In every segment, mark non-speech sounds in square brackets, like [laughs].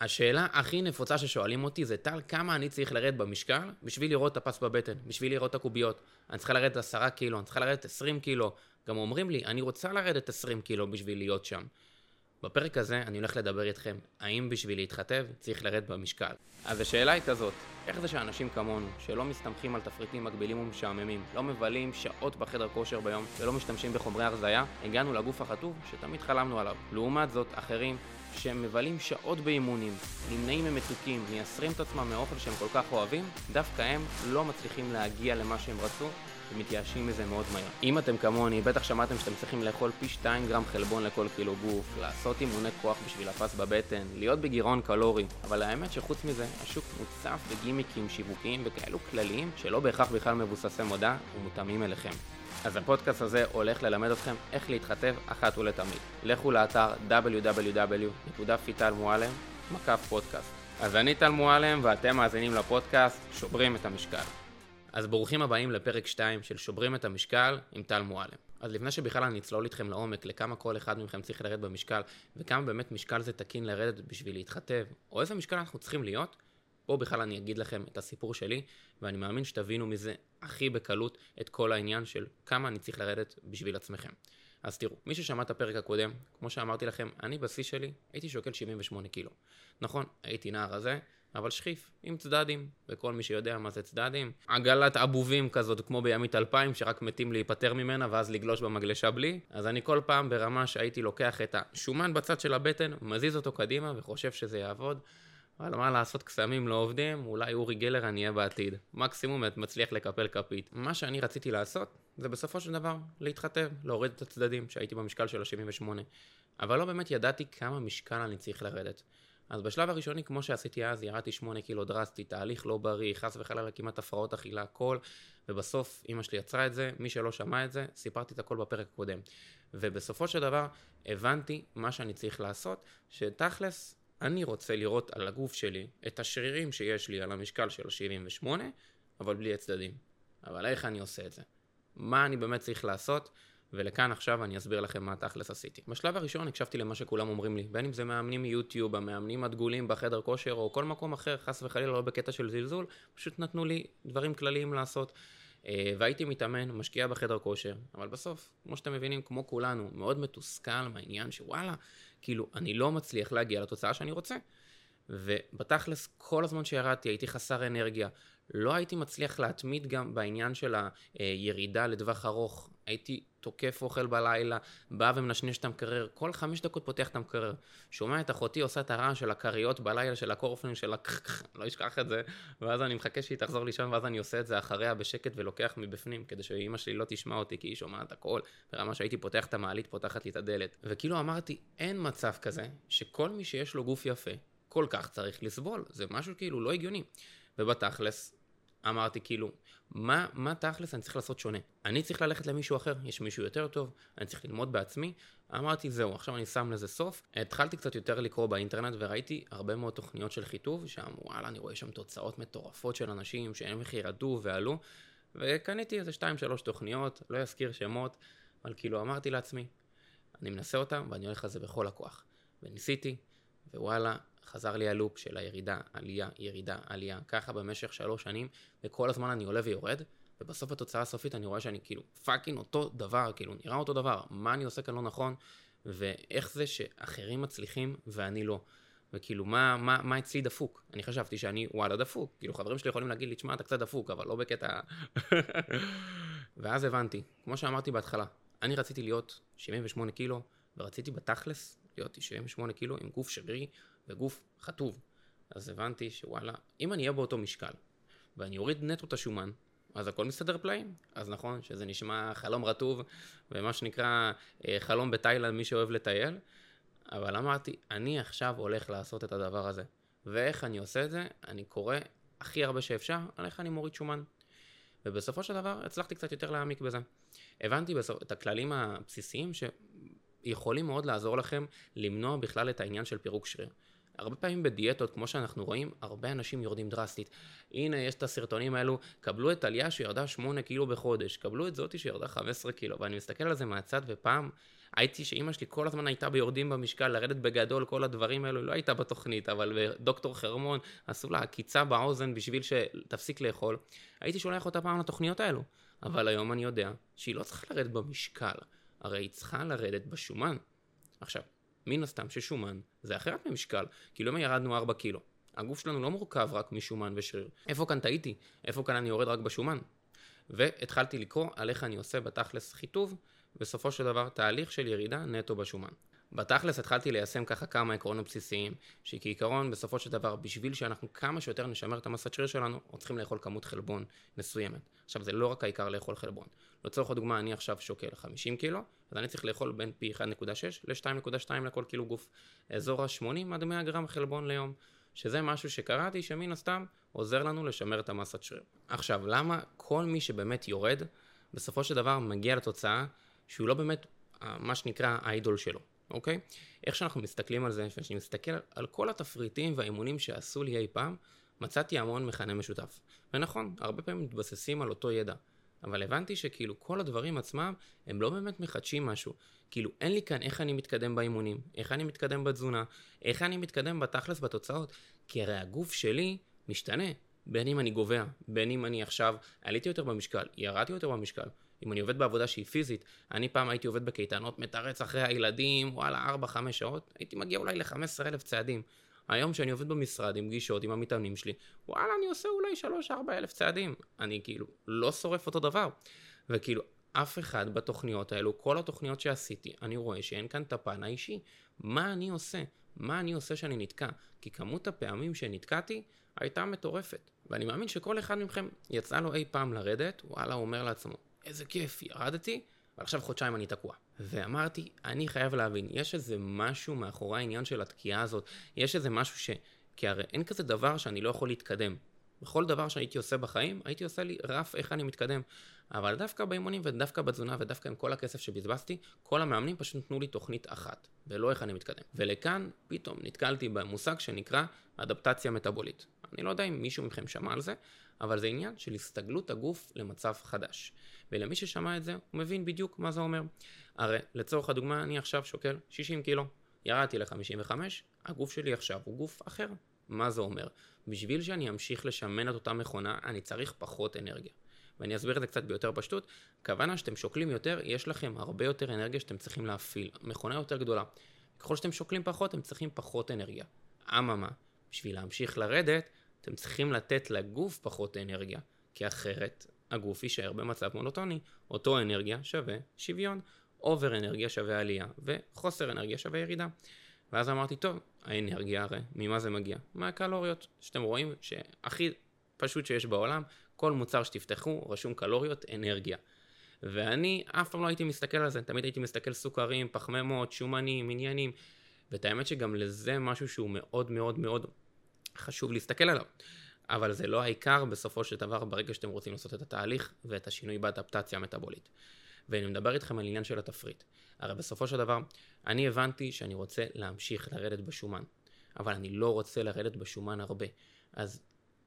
השאלה הכי נפוצה ששואלים אותי זה, טל, כמה אני צריך לרדת במשקל בשביל לראות את הפס בבטן, בשביל לראות את הקוביות? אני צריכה לרדת 10 קילו, אני צריכה לרדת 20 קילו. גם אומרים לי, אני רוצה לרדת 20 קילו בשביל להיות שם. בפרק הזה אני הולך לדבר איתכם, האם בשביל להתחתב צריך לרדת במשקל. אז השאלה היא כזאת, איך זה שאנשים כמונו, שלא מסתמכים על תפריטים מגבילים ומשעממים, לא מבלים שעות בחדר כושר ביום ולא משתמשים בחומרי הרזייה, הגענו לגוף החטוב שתמיד חלמנו עליו. לעומת זאת, אחרים שמבלים שעות באימונים, נמנעים ממתוקים, מייסרים את עצמם מאוכל שהם כל כך אוהבים, דווקא הם לא מצליחים להגיע למה שהם רצו ומתייאשים מזה מאוד מהר. אם אתם כמוני, בטח שמעתם שאתם צריכים לאכול פי 2 גרם חלבון לכל קילו גוף, לעשות אימוני כוח בשביל הפס בבטן, להיות בגירעון קלורי, אבל האמת שחוץ מזה, השוק מוצף בגימיקים שיווקיים וכאלו כלליים שלא בהכרח בכלל מבוססי מודע ומותאמים אליכם. אז הפודקאסט הזה הולך ללמד אתכם איך להתחתב אחת ולתמיד. לכו לאתר www.fitalmualem, מקף פודקאסט. אז אני טל מועלם ואתם מאזינים לפודקאסט שוברים את המשקל. אז ברוכים הבאים לפרק 2 של שוברים את המשקל עם טל מועלם. אז לפני שבכלל אני אצלול איתכם לעומק לכמה כל אחד מכם צריך לרדת במשקל וכמה באמת משקל זה תקין לרדת בשביל להתחתב או איזה משקל אנחנו צריכים להיות, בואו בכלל אני אגיד לכם את הסיפור שלי ואני מאמין שתבינו מזה הכי בקלות את כל העניין של כמה אני צריך לרדת בשביל עצמכם. אז תראו, מי ששמע את הפרק הקודם, כמו שאמרתי לכם, אני בשיא שלי הייתי שוקל 78 קילו. נכון, הייתי נער הזה, אבל שכיף, עם צדדים, וכל מי שיודע מה זה צדדים. עגלת אבובים כזאת, כמו בימית 2000, שרק מתים להיפטר ממנה ואז לגלוש במגלשה בלי. אז אני כל פעם ברמה שהייתי לוקח את השומן בצד של הבטן, מזיז אותו קדימה וחושב שזה יעבוד. אבל מה לעשות, קסמים לא עובדים, אולי אורי גלר אני אהיה בעתיד. מקסימום את מצליח לקפל כפית. מה שאני רציתי לעשות, זה בסופו של דבר להתחתב, להוריד את הצדדים, שהייתי במשקל של ה-78. אבל לא באמת ידעתי כמה משקל אני צריך לרדת. אז בשלב הראשוני, כמו שעשיתי אז, ירדתי 8 קילו דרסטי, תהליך לא בריא, חס וחלילה כמעט הפרעות אכילה, הכל, ובסוף אימא שלי יצרה את זה, מי שלא שמע את זה, סיפרתי את הכל בפרק הקודם. ובסופו של דבר, הבנתי מה שאני צריך לעשות, שתכלס, אני רוצה לראות על הגוף שלי את השרירים שיש לי על המשקל של ה-78, אבל בלי הצדדים. אבל איך אני עושה את זה? מה אני באמת צריך לעשות? ולכאן עכשיו אני אסביר לכם מה תכלס עשיתי. בשלב הראשון הקשבתי למה שכולם אומרים לי, בין אם זה מאמנים מיוטיוב, המאמנים הדגולים בחדר כושר או כל מקום אחר, חס וחלילה לא בקטע של זלזול, פשוט נתנו לי דברים כלליים לעשות. אה, והייתי מתאמן, משקיע בחדר כושר, אבל בסוף, כמו שאתם מבינים, כמו כולנו, מאוד מתוסכל מהעניין שוואלה, כאילו, אני לא מצליח להגיע לתוצאה שאני רוצה. ובתכלס, כל הזמן שירדתי הייתי חסר אנרגיה. לא הייתי מצליח להתמיד גם בעניין של הירידה לטווח ארוך. הייתי תוקף אוכל בלילה, בא ומנשנש את המקרר, כל חמש דקות פותח את המקרר. שומע את אחותי עושה את הרעש של הכריות בלילה, של הקורפלין, של הכחח, [laughs] לא אשכח את זה, ואז אני מחכה שהיא תחזור לישון, ואז אני עושה את זה אחריה בשקט ולוקח מבפנים, כדי שאימא שלי לא תשמע אותי, כי היא שומעת הכל, ברמה שהייתי פותח את המעלית, פותחת לי את הדלת. וכאילו אמרתי, אין מצב כזה, שכל מי שיש לו גוף יפה, כל כך צריך לסבול. זה משהו כאילו לא הגיוני. ובתכלס, אמרתי כאילו, מה, מה תכלס אני צריך לעשות שונה? אני צריך ללכת למישהו אחר, יש מישהו יותר טוב, אני צריך ללמוד בעצמי. אמרתי, זהו, עכשיו אני שם לזה סוף. התחלתי קצת יותר לקרוא באינטרנט וראיתי הרבה מאוד תוכניות של חיטוב, שם וואלה, אני רואה שם תוצאות מטורפות של אנשים שהם איך ירדו ועלו, וקניתי איזה 2-3 תוכניות, לא אזכיר שמות, אבל כאילו אמרתי לעצמי, אני מנסה אותם ואני הולך על זה בכל הכוח. וניסיתי, ווואלה, חזר לי ה loop של הירידה, עלייה, ירידה, עלייה, ככה במשך שלוש שנים, וכל הזמן אני עולה ויורד, ובסוף התוצאה הסופית אני רואה שאני כאילו fucking אותו דבר, כאילו נראה אותו דבר, מה אני עושה כאן לא נכון, ואיך זה שאחרים מצליחים ואני לא. וכאילו, מה, מה, מה אצלי דפוק? אני חשבתי שאני וואלה דפוק. כאילו, חברים שלי יכולים להגיד לי, תשמע, אתה קצת דפוק, אבל לא בקטע... [laughs] ואז הבנתי, כמו שאמרתי בהתחלה, אני רציתי להיות 78 קילו, ורציתי בתכלס להיות 78 קילו עם גוף שרירי וגוף חטוב. אז הבנתי שוואלה, אם אני אהיה באותו משקל, ואני אוריד נטו את השומן, אז הכל מסתדר פלאים. אז נכון שזה נשמע חלום רטוב, ומה שנקרא אה, חלום בתאילנד, מי שאוהב לטייל, אבל אמרתי, אני עכשיו הולך לעשות את הדבר הזה. ואיך אני עושה את זה? אני קורא הכי הרבה שאפשר על איך אני מוריד שומן. ובסופו של דבר הצלחתי קצת יותר להעמיק בזה. הבנתי בסוף, את הכללים הבסיסיים שיכולים מאוד לעזור לכם למנוע בכלל את העניין של פירוק שריר. הרבה פעמים בדיאטות, כמו שאנחנו רואים, הרבה אנשים יורדים דרסטית. הנה, יש את הסרטונים האלו, קבלו את עלייה שירדה 8 קילו בחודש, קבלו את זאתי שירדה 15 קילו, ואני מסתכל על זה מהצד, ופעם הייתי, שאימא שלי כל הזמן הייתה ביורדים במשקל, לרדת בגדול, כל הדברים האלו, לא הייתה בתוכנית, אבל דוקטור חרמון עשו לה עקיצה באוזן בשביל שתפסיק לאכול. הייתי שולח אותה פעם לתוכניות האלו. אבל היום אני יודע שהיא לא צריכה לרדת במשקל, הרי היא צריכה לרדת בשומן. עכשיו, מן הסתם ששומן זה אחרת ממשקל, כאילו אם ירדנו 4 קילו, הגוף שלנו לא מורכב רק משומן ושריר. איפה כאן טעיתי? איפה כאן אני יורד רק בשומן? והתחלתי לקרוא על איך אני עושה בתכלס חיטוב, בסופו של דבר תהליך של ירידה נטו בשומן. בתכלס התחלתי ליישם ככה כמה עקרונות בסיסיים, שכעיקרון בסופו של דבר בשביל שאנחנו כמה שיותר נשמר את המסת שריר שלנו, אנחנו צריכים לאכול כמות חלבון מסוימת. עכשיו זה לא רק העיקר לאכול חלבון. לצורך הדוגמה אני עכשיו שוקל 50 קילו, אז אני צריך לאכול בין פי 1.6 ל-2.2 לכל קילו גוף. אזור ה-80 עד 100 גרם חלבון ליום. שזה משהו שקראתי שמן הסתם עוזר לנו לשמר את המסת שריר. עכשיו, למה כל מי שבאמת יורד, בסופו של דבר מגיע לתוצאה שהוא לא באמת מה שנקרא האיידול שלו. אוקיי? איך שאנחנו מסתכלים על זה, כשאני מסתכל על כל התפריטים והאימונים שעשו לי אי פעם, מצאתי המון מכנה משותף. ונכון, הרבה פעמים מתבססים על אותו ידע. אבל הבנתי שכאילו כל הדברים עצמם הם לא באמת מחדשים משהו. כאילו אין לי כאן איך אני מתקדם באימונים, איך אני מתקדם בתזונה, איך אני מתקדם בתכלס בתוצאות, כי הרי הגוף שלי משתנה. בין אם אני גובע, בין אם אני עכשיו עליתי יותר במשקל, ירדתי יותר במשקל, אם אני עובד בעבודה שהיא פיזית, אני פעם הייתי עובד בקייטנות, מתרץ אחרי הילדים, וואלה, 4-5 שעות, הייתי מגיע אולי ל-15,000 צעדים. היום שאני עובד במשרד עם פגישות עם המתאמנים שלי, וואלה, אני עושה אולי 3-4 אלף צעדים. אני כאילו לא שורף אותו דבר. וכאילו, אף אחד בתוכניות האלו, כל התוכניות שעשיתי, אני רואה שאין כאן את הפן האישי. מה אני עושה? מה אני עושה שאני נתקע? כי כמות הפעמים שנתקעתי הייתה מטורפת. ואני מאמין שכל אחד מכם יצא לו אי פעם לרדת, וואלה, הוא אומר לעצמו, איזה כיף, ירדתי, ועכשיו חודשיים אני תקוע. ואמרתי, אני חייב להבין, יש איזה משהו מאחורי העניין של התקיעה הזאת, יש איזה משהו ש... כי הרי אין כזה דבר שאני לא יכול להתקדם. בכל דבר שהייתי עושה בחיים, הייתי עושה לי רף איך אני מתקדם. אבל דווקא באימונים ודווקא בתזונה ודווקא עם כל הכסף שבזבזתי, כל המאמנים פשוט נתנו לי תוכנית אחת, ולא איך אני מתקדם. ולכאן פתאום נתקלתי במושג שנקרא אדפטציה מטאבולית. אני לא יודע אם מישהו מכם שמע על זה, אבל זה עניין של הסתגלות הגוף למצב חדש. ולמי ששמע את זה, הוא מבין בדיוק מה זה אומר. הרי לצורך הדוגמה, אני עכשיו שוקל 60 קילו, ירדתי ל-55, הגוף שלי עכשיו הוא גוף אחר. מה זה אומר? בשביל שאני אמשיך לשמן את אותה מכונה, אני צריך פחות אנרגיה. ואני אסביר את זה קצת ביותר פשטות, הכוונה שאתם שוקלים יותר, יש לכם הרבה יותר אנרגיה שאתם צריכים להפעיל, מכונה יותר גדולה. ככל שאתם שוקלים פחות, אתם צריכים פחות אנרגיה. אממה, בשביל להמשיך לרדת, אתם צריכים לתת לגוף פחות אנרגיה, כי אחרת הגוף יישאר במצב מונוטוני. אותו אנרגיה שווה שוויון, אובר אנרגיה שווה עלייה, וחוסר אנרגיה שווה ירידה. ואז אמרתי, טוב, האנרגיה הרי, ממה זה מגיע? מהקלוריות, שאתם רואים שהכי פשוט שיש בעולם, כל מוצר שתפתחו רשום קלוריות, אנרגיה. ואני אף פעם לא הייתי מסתכל על זה, תמיד הייתי מסתכל סוכרים, פחמימות, שומנים, עניינים. ואת האמת שגם לזה משהו שהוא מאוד מאוד מאוד חשוב להסתכל עליו. אבל זה לא העיקר בסופו של דבר ברגע שאתם רוצים לעשות את התהליך ואת השינוי באדפטציה המטאבולית. ואני מדבר איתכם על עניין של התפריט. הרי בסופו של דבר, אני הבנתי שאני רוצה להמשיך לרדת בשומן, אבל אני לא רוצה לרדת בשומן הרבה. אז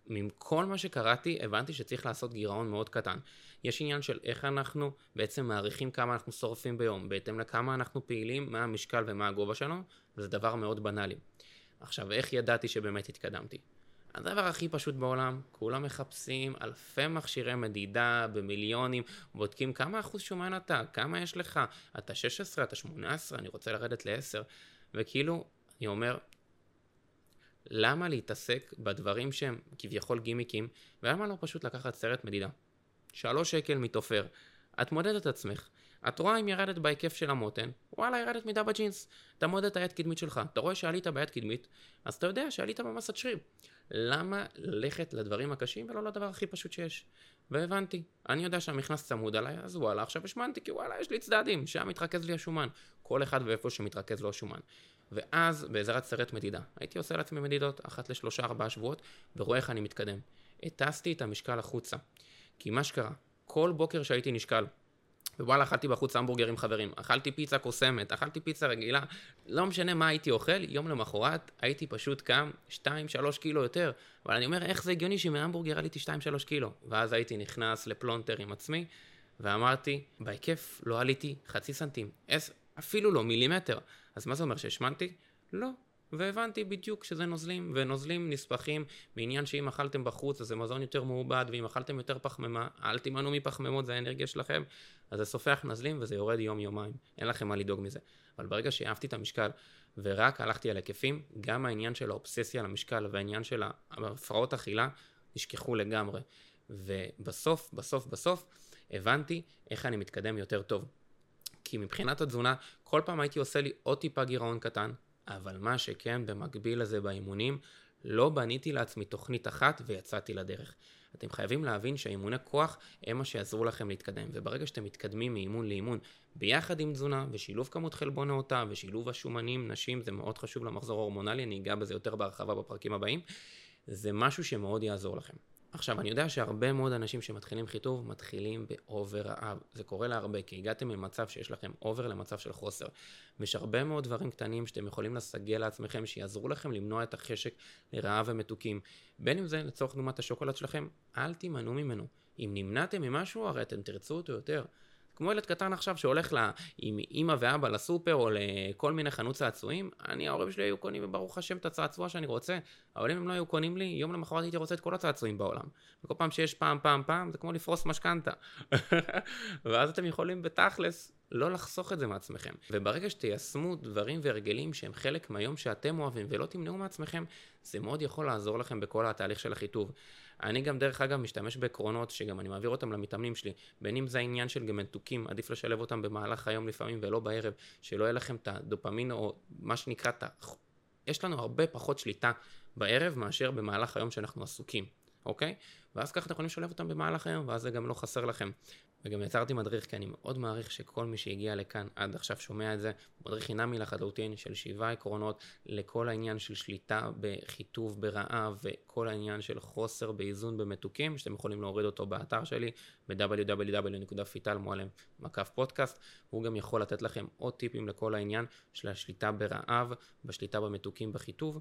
מכל מה שקראתי, הבנתי שצריך לעשות גירעון מאוד קטן. יש עניין של איך אנחנו בעצם מעריכים כמה אנחנו שורפים ביום, בהתאם לכמה אנחנו פעילים, מה המשקל ומה הגובה שלנו, וזה דבר מאוד בנאלי. עכשיו, איך ידעתי שבאמת התקדמתי? הדבר הכי פשוט בעולם, כולם מחפשים אלפי מכשירי מדידה במיליונים, בודקים כמה אחוז שומן אתה, כמה יש לך, אתה 16, אתה 18, אני רוצה לרדת ל-10, וכאילו, אני אומר, למה להתעסק בדברים שהם כביכול גימיקים, ולמה לא פשוט לקחת סרט מדידה? שלוש שקל מתופר, את מודדת את עצמך, את רואה אם ירדת בהיקף של המותן, וואלה ירדת מידה בג'ינס. אתה מודד את היד קדמית שלך, אתה רואה שעלית ביד קדמית, אז אתה יודע שעלית במסת שריר. למה ללכת לדברים הקשים ולא לדבר הכי פשוט שיש? והבנתי, אני יודע שהמכנס צמוד עליי, אז וואלה, עכשיו השמנתי, כי וואלה, יש לי צדדים, שם מתרכז לי השומן. כל אחד ואיפה שמתרכז לו השומן. ואז, בעזרת סרט מדידה, הייתי עושה לעצמי מדידות אחת לשלושה ארבעה שבועות, ורואה איך אני מתקדם. הטסתי את המשקל החוצה. כי מה שקרה, כל בוקר שהייתי נשקל, ווואלה, אכלתי בחוץ המבורגר עם חברים, אכלתי פיצה קוסמת, אכלתי פיצה רגילה, לא משנה מה הייתי אוכל, יום למחרת הייתי פשוט קם 2-3 קילו יותר. אבל אני אומר, איך זה הגיוני שמהמבורגר עליתי 2-3 קילו? ואז הייתי נכנס לפלונטר עם עצמי, ואמרתי, בהיקף לא עליתי חצי סנטים, אפילו לא מילימטר. אז מה זה אומר שהשמנתי? לא, והבנתי בדיוק שזה נוזלים, ונוזלים נספחים מעניין שאם אכלתם בחוץ אז זה מזון יותר מעובד, ואם אכלתם יותר פחמימה, אל תימנעו מפחמימות, זה האנרגיה שלכם, אז זה סופח נזלים וזה יורד יום-יומיים, אין לכם מה לדאוג מזה. אבל ברגע שהעפתי את המשקל ורק הלכתי על היקפים, גם העניין של האובססיה למשקל והעניין של הפרעות אכילה נשכחו לגמרי. ובסוף, בסוף, בסוף, הבנתי איך אני מתקדם יותר טוב. כי מבחינת התזונה, כל פעם הייתי עושה לי עוד טיפה גירעון קטן, אבל מה שכן, במקביל לזה באימונים, לא בניתי לעצמי תוכנית אחת ויצאתי לדרך. אתם חייבים להבין שהאימוני כוח הם מה שיעזרו לכם להתקדם, וברגע שאתם מתקדמים מאימון לאימון ביחד עם תזונה ושילוב כמות חלבון נאותה ושילוב השומנים, נשים, זה מאוד חשוב למחזור ההורמונלי, אני אגע בזה יותר בהרחבה בפרקים הבאים, זה משהו שמאוד יעזור לכם. עכשיו, אני יודע שהרבה מאוד אנשים שמתחילים חיטוב, מתחילים ב over רעב. זה קורה להרבה, כי הגעתם ממצב שיש לכם over למצב של חוסר. ויש הרבה מאוד דברים קטנים שאתם יכולים לסגל לעצמכם, שיעזרו לכם למנוע את החשק לרעב ומתוקים. בין אם זה לצורך דוגמת השוקולד שלכם, אל תימנעו ממנו. אם נמנעתם ממשהו, הרי אתם תרצו אותו יותר. כמו ילד קטן עכשיו שהולך לה, עם אימא ואבא לסופר או לכל מיני חנות צעצועים, אני, ההורים שלי היו קונים ברוך השם את הצעצוע שאני רוצה, אבל אם הם לא היו קונים לי, יום למחרת הייתי רוצה את כל הצעצועים בעולם. וכל פעם שיש פעם פעם פעם, זה כמו לפרוס משכנתה. [laughs] ואז אתם יכולים בתכלס לא לחסוך את זה מעצמכם. וברגע שתיישמו דברים והרגלים שהם חלק מהיום שאתם אוהבים ולא תמנעו מעצמכם, זה מאוד יכול לעזור לכם בכל התהליך של החיטוב. אני גם דרך אגב משתמש בעקרונות שגם אני מעביר אותם למתאמנים שלי, בין אם זה העניין של גם מתוקים, עדיף לשלב אותם במהלך היום לפעמים ולא בערב, שלא יהיה לכם את הדופמין או מה שנקרא את. יש לנו הרבה פחות שליטה בערב מאשר במהלך היום שאנחנו עסוקים, אוקיי? ואז ככה אתם יכולים לשלב אותם במהלך היום, ואז זה גם לא חסר לכם. וגם יצרתי מדריך, כי אני מאוד מעריך שכל מי שהגיע לכאן עד עכשיו שומע את זה, מדריך חינמי לחלוטין של שבעה עקרונות לכל העניין של שליטה בחיטוב ברעב וכל העניין של חוסר באיזון במתוקים, שאתם יכולים להוריד אותו באתר שלי ב-www.fitalmועלם מקף פודקאסט, והוא גם יכול לתת לכם עוד טיפים לכל העניין של השליטה ברעב, בשליטה במתוקים בחיטוב.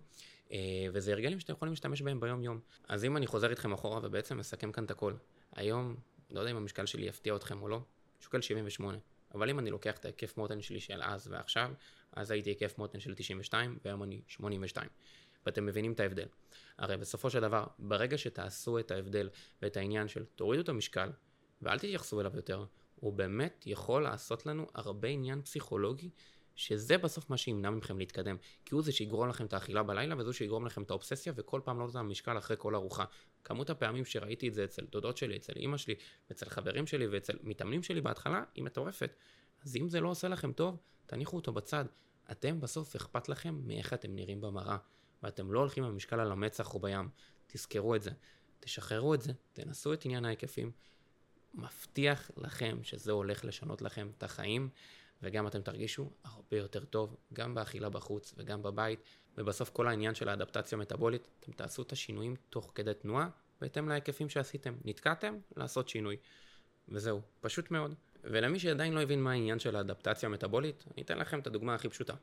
אה, וזה הרגלים שאתם יכולים להשתמש בהם ביום יום. אז אם אני חוזר איתכם אחורה ובעצם מסכם כאן את הכל, היום לא יודע אם המשקל שלי יפתיע אתכם או לא, שוקל 78. אבל אם אני לוקח את ההיקף מותן שלי של אז ועכשיו, אז הייתי היקף מותן של 92 והיום אני 82. ואתם מבינים את ההבדל. הרי בסופו של דבר, ברגע שתעשו את ההבדל ואת העניין של תורידו את המשקל ואל תתייחסו אליו יותר, הוא באמת יכול לעשות לנו הרבה עניין פסיכולוגי שזה בסוף מה שימנע מכם להתקדם. כי הוא זה שיגרום לכם את האכילה בלילה, וזו שיגרום לכם את האובססיה, וכל פעם לא את המשקל אחרי כל ארוחה. כמות הפעמים שראיתי את זה אצל דודות שלי, אצל אימא שלי, אצל חברים שלי ואצל מתאמנים שלי בהתחלה, היא מטורפת. אז אם זה לא עושה לכם טוב, תניחו אותו בצד. אתם בסוף אכפת לכם מאיך אתם נראים במראה, ואתם לא הולכים במשקל על המצח או בים. תזכרו את זה. תשחררו את זה, תנסו את עניין ההיקפים. מבטיח לכם שזה הולך לשנות לכם את החיים. וגם אתם תרגישו הרבה יותר טוב, גם באכילה בחוץ וגם בבית, ובסוף כל העניין של האדפטציה המטבולית, אתם תעשו את השינויים תוך כדי תנועה, בהתאם להיקפים שעשיתם. נתקעתם, לעשות שינוי. וזהו, פשוט מאוד. ולמי שעדיין לא הבין מה העניין של האדפטציה המטבולית, אני אתן לכם את הדוגמה הכי פשוטה.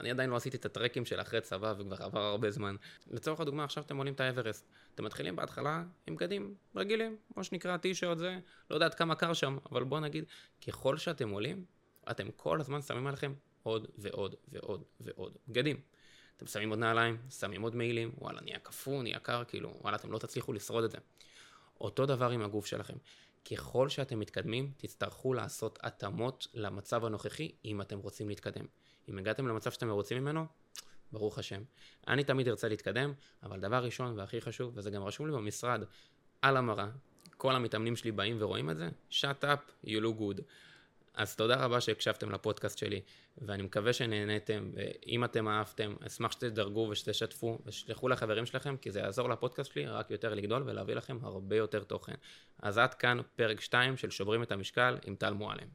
אני עדיין לא עשיתי את הטרקים של אחרי צבא וכבר עבר הרבה זמן. לצורך הדוגמה, עכשיו אתם עולים את האברסט. אתם מתחילים בהתחלה עם בגדים רגילים, כמו שנקרא טישרט זה, לא יודעת כמה קר שם, אבל בואו נגיד, ככל שאתם עולים, אתם כל הזמן שמים עליכם עוד ועוד ועוד ועוד בגדים. אתם שמים עוד נעליים, שמים עוד מעילים, וואלה, נהיה קפוא, נהיה קר, כאילו, וואלה, אתם לא תצליחו לשרוד את זה. אותו דבר עם הגוף שלכם. ככל שאתם מתקדמים, תצטרכו לעשות התאמות למצב הנוכחי, אם אתם רוצים להתקדם. אם הגעתם למצב שאתם מרוצים ממנו, ברוך השם. אני תמיד ארצה להתקדם, אבל דבר ראשון והכי חשוב, וזה גם רשום לי במשרד, על המראה, כל המתאמנים שלי באים ורואים את זה, shut up, you look good. אז תודה רבה שהקשבתם לפודקאסט שלי, ואני מקווה שנהניתם, ואם אתם אהבתם, אשמח שתדרגו ושתשתפו, ושתשלחו לחברים שלכם, כי זה יעזור לפודקאסט שלי רק יותר לגדול ולהביא לכם הרבה יותר תוכן. אז עד כאן פרק 2 של שוברים את המשקל עם טל מועלם.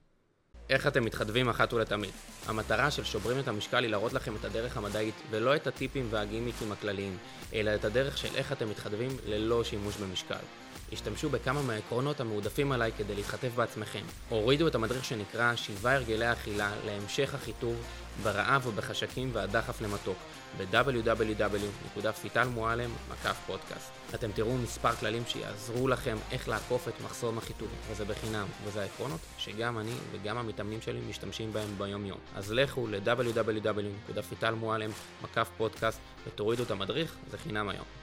איך אתם מתחדבים אחת ולתמיד. המטרה של שוברים את המשקל היא להראות לכם את הדרך המדעית, ולא את הטיפים והגימיקים הכלליים, אלא את הדרך של איך אתם מתחדבים ללא שימוש במשקל. השתמשו בכמה מהעקרונות המועדפים עליי כדי להתחטף בעצמכם. הורידו את המדריך שנקרא שבעה הרגלי אכילה להמשך החיטוב ברעב ובחשקים והדחף למתוק ב-www.fitalmualem.podcast. אתם תראו מספר כללים שיעזרו לכם איך לעקוף את מחסום החיטוב, וזה בחינם, וזה העקרונות שגם אני וגם המתאמנים שלי משתמשים בהם ביום יום. אז לכו ל-www.fitalmualem.podcast ותורידו את המדריך, זה חינם היום.